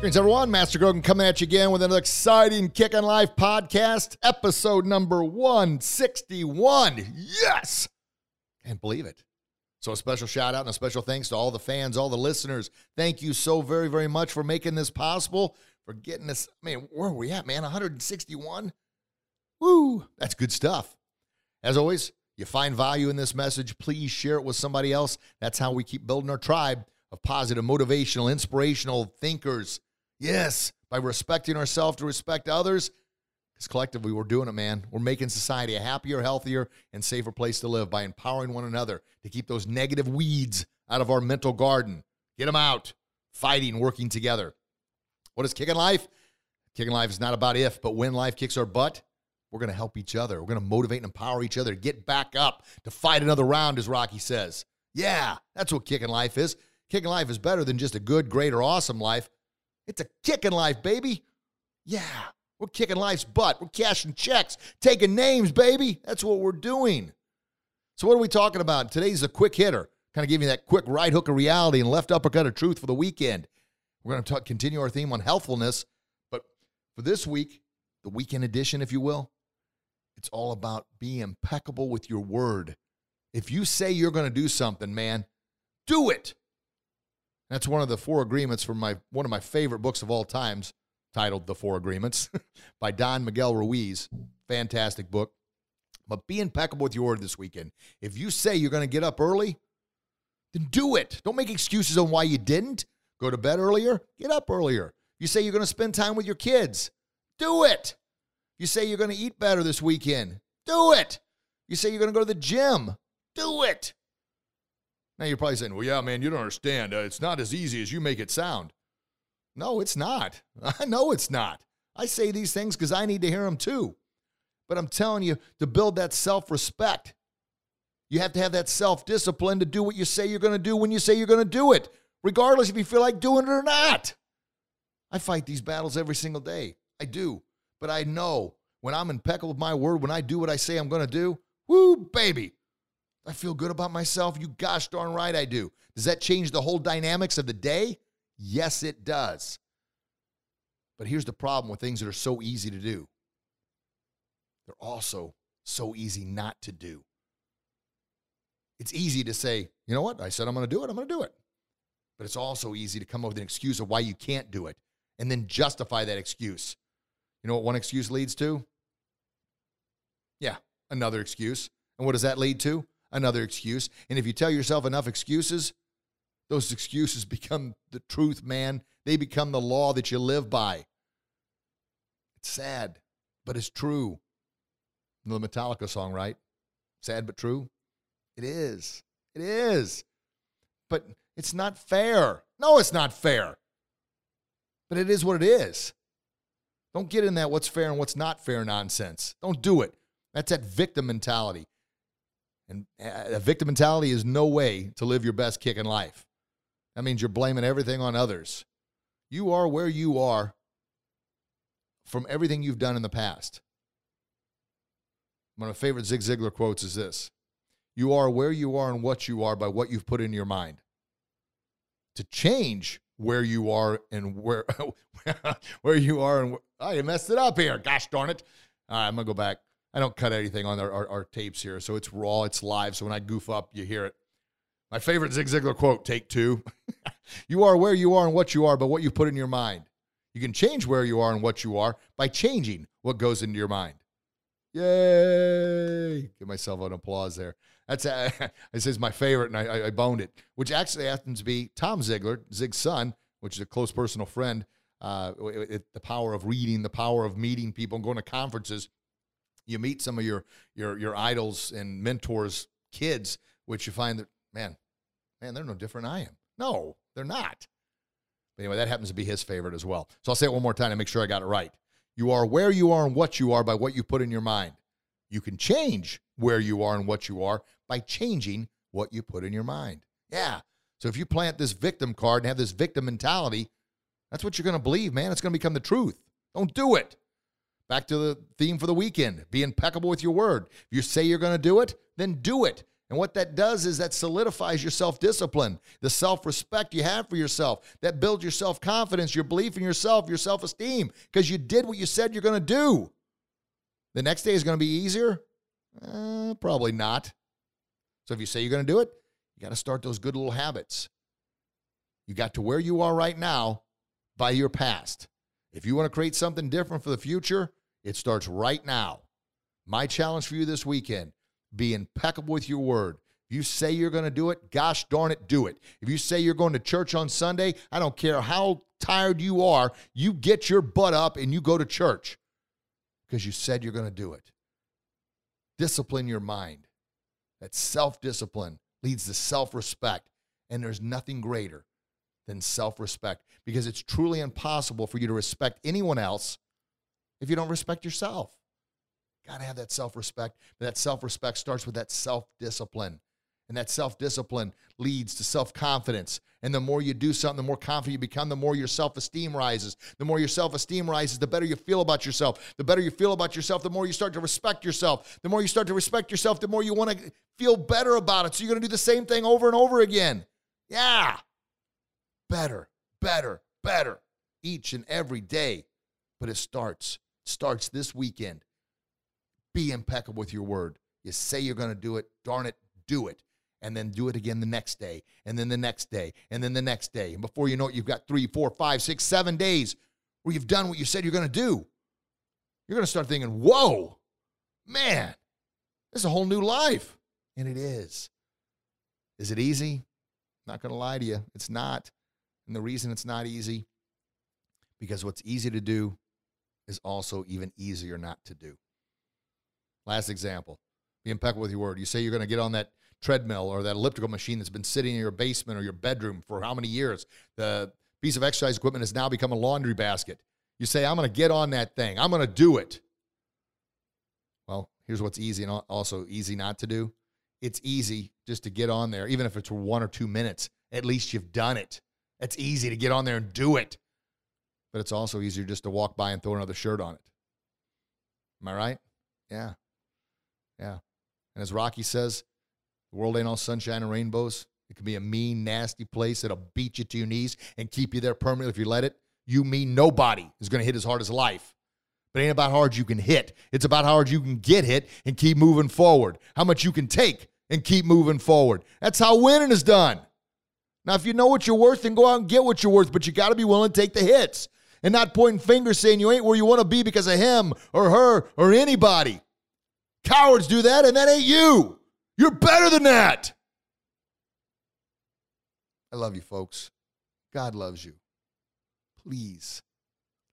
Greetings, everyone. Master Grogan coming at you again with another exciting Kick Kickin' Life podcast, episode number 161. Yes! Can't believe it. So, a special shout out and a special thanks to all the fans, all the listeners. Thank you so very, very much for making this possible, for getting this. I mean, where are we at, man? 161? Woo! That's good stuff. As always, you find value in this message, please share it with somebody else. That's how we keep building our tribe of positive, motivational, inspirational thinkers Yes, by respecting ourselves to respect others. Because collectively, we're doing it, man. We're making society a happier, healthier, and safer place to live by empowering one another to keep those negative weeds out of our mental garden. Get them out. Fighting, working together. What is kicking life? Kicking life is not about if, but when life kicks our butt, we're going to help each other. We're going to motivate and empower each other to get back up, to fight another round, as Rocky says. Yeah, that's what kicking life is. Kicking life is better than just a good, great, or awesome life. It's a kicking life, baby. Yeah, we're kicking life's butt. We're cashing checks, taking names, baby. That's what we're doing. So, what are we talking about? Today's a quick hitter, kind of giving you that quick right hook of reality and left uppercut of truth for the weekend. We're going to talk, continue our theme on healthfulness, but for this week, the weekend edition, if you will, it's all about being impeccable with your word. If you say you're going to do something, man, do it. That's one of the four agreements from my one of my favorite books of all times, titled The Four Agreements by Don Miguel Ruiz. Fantastic book. But be impeccable with your word this weekend. If you say you're going to get up early, then do it. Don't make excuses on why you didn't. Go to bed earlier, get up earlier. You say you're going to spend time with your kids, do it. You say you're going to eat better this weekend, do it. You say you're going to go to the gym, do it. Now you're probably saying, well, yeah, man, you don't understand. Uh, it's not as easy as you make it sound. No, it's not. I know it's not. I say these things because I need to hear them too. But I'm telling you, to build that self respect, you have to have that self discipline to do what you say you're going to do when you say you're going to do it, regardless if you feel like doing it or not. I fight these battles every single day. I do. But I know when I'm impeccable with my word, when I do what I say I'm going to do, woo, baby, I feel good about myself? You gosh darn right I do. Does that change the whole dynamics of the day? Yes, it does. But here's the problem with things that are so easy to do they're also so easy not to do. It's easy to say, you know what? I said I'm going to do it. I'm going to do it. But it's also easy to come up with an excuse of why you can't do it and then justify that excuse. You know what one excuse leads to? Yeah, another excuse. And what does that lead to? Another excuse. And if you tell yourself enough excuses, those excuses become the truth, man. They become the law that you live by. It's sad, but it's true. The Metallica song, right? Sad but true? It is. It is. But it's not fair. No, it's not fair. But it is what it is. Don't get in that what's fair and what's not fair nonsense. Don't do it. That's that victim mentality. And uh, a victim mentality is no way to live your best kickin' life. That means you're blaming everything on others. You are where you are from everything you've done in the past. One of my favorite Zig Ziglar quotes is this You are where you are and what you are by what you've put in your mind. To change where you are and where where you are and oh, you messed it up here. Gosh darn it. All right, I'm gonna go back. I don't cut anything on our, our, our, tapes here, so it's raw, it's live. So when I goof up, you hear it. My favorite Zig Ziglar quote, take two. you are where you are and what you are, but what you put in your mind. You can change where you are and what you are by changing what goes into your mind. Yay! Give myself an applause there. That's uh, this is my favorite, and I, I, boned it. Which actually happens to be Tom Ziglar, Zig's son, which is a close personal friend. Uh, it, it, the power of reading, the power of meeting people, and going to conferences you meet some of your your your idols and mentors kids which you find that man man, they're no different than I am. No, they're not. But anyway, that happens to be his favorite as well. So I'll say it one more time to make sure I got it right. You are where you are and what you are by what you put in your mind. You can change where you are and what you are by changing what you put in your mind. Yeah. So if you plant this victim card and have this victim mentality, that's what you're going to believe, man. It's going to become the truth. Don't do it. Back to the theme for the weekend be impeccable with your word. If you say you're going to do it, then do it. And what that does is that solidifies your self discipline, the self respect you have for yourself, that builds your self confidence, your belief in yourself, your self esteem, because you did what you said you're going to do. The next day is going to be easier? Uh, probably not. So if you say you're going to do it, you got to start those good little habits. You got to where you are right now by your past. If you want to create something different for the future, it starts right now. My challenge for you this weekend be impeccable with your word. If you say you're going to do it, gosh darn it, do it. If you say you're going to church on Sunday, I don't care how tired you are, you get your butt up and you go to church because you said you're going to do it. Discipline your mind. That self discipline leads to self respect. And there's nothing greater than self respect because it's truly impossible for you to respect anyone else if you don't respect yourself. Got to have that self respect. But that self respect starts with that self discipline. And that self discipline leads to self confidence. And the more you do something, the more confident you become, the more your self esteem rises. The more your self esteem rises, the better you feel about yourself. The better you feel about yourself, the more you start to respect yourself. The more you start to respect yourself, the more you want to feel better about it. So you're going to do the same thing over and over again. Yeah. Better, better, better each and every day. But it starts, starts this weekend. Be impeccable with your word. You say you're going to do it, darn it, do it and then do it again the next day, and then the next day, and then the next day. And before you know it, you've got three, four, five, six, seven days where you've done what you said you're going to do. You're going to start thinking, whoa, man, this is a whole new life. And it is. Is it easy? Not going to lie to you. It's not. And the reason it's not easy, because what's easy to do is also even easier not to do. Last example be impeccable with your word. You say you're going to get on that treadmill or that elliptical machine that's been sitting in your basement or your bedroom for how many years. The piece of exercise equipment has now become a laundry basket. You say, I'm going to get on that thing, I'm going to do it. Well, here's what's easy and also easy not to do it's easy just to get on there, even if it's one or two minutes. At least you've done it. It's easy to get on there and do it. But it's also easier just to walk by and throw another shirt on it. Am I right? Yeah. Yeah. And as Rocky says, the world ain't all sunshine and rainbows. It can be a mean, nasty place that'll beat you to your knees and keep you there permanently if you let it. You mean nobody is going to hit as hard as life. But it ain't about how hard you can hit. It's about how hard you can get hit and keep moving forward. How much you can take and keep moving forward. That's how winning is done. Now, if you know what you're worth, then go out and get what you're worth, but you got to be willing to take the hits and not pointing fingers saying you ain't where you want to be because of him or her or anybody. Cowards do that, and that ain't you. You're better than that. I love you, folks. God loves you. Please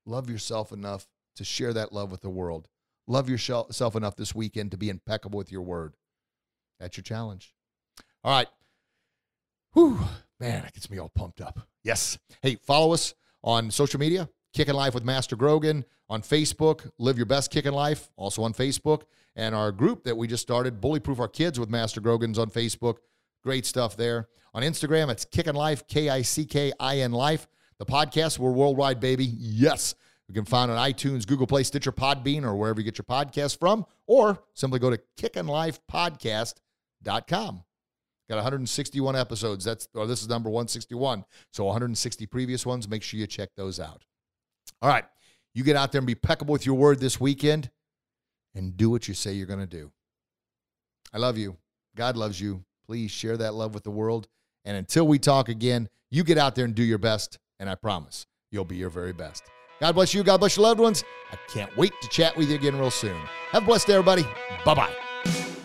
love yourself enough to share that love with the world. Love yourself enough this weekend to be impeccable with your word. That's your challenge. All right. Whew, man, that gets me all pumped up. Yes. Hey, follow us on social media Kickin' Life with Master Grogan on Facebook, Live Your Best Kickin' Life, also on Facebook, and our group that we just started, Bullyproof Our Kids with Master Grogan's on Facebook. Great stuff there. On Instagram, it's Kickin' Life, K I C K I N Life. The podcast, we're worldwide, baby. Yes. You can find on iTunes, Google Play, Stitcher, Podbean, or wherever you get your podcast from, or simply go to kickinlifepodcast.com. Got 161 episodes. That's or this is number 161. So 160 previous ones. Make sure you check those out. All right. You get out there and be impeccable with your word this weekend and do what you say you're going to do. I love you. God loves you. Please share that love with the world. And until we talk again, you get out there and do your best. And I promise you'll be your very best. God bless you. God bless your loved ones. I can't wait to chat with you again real soon. Have a blessed day, everybody. Bye bye.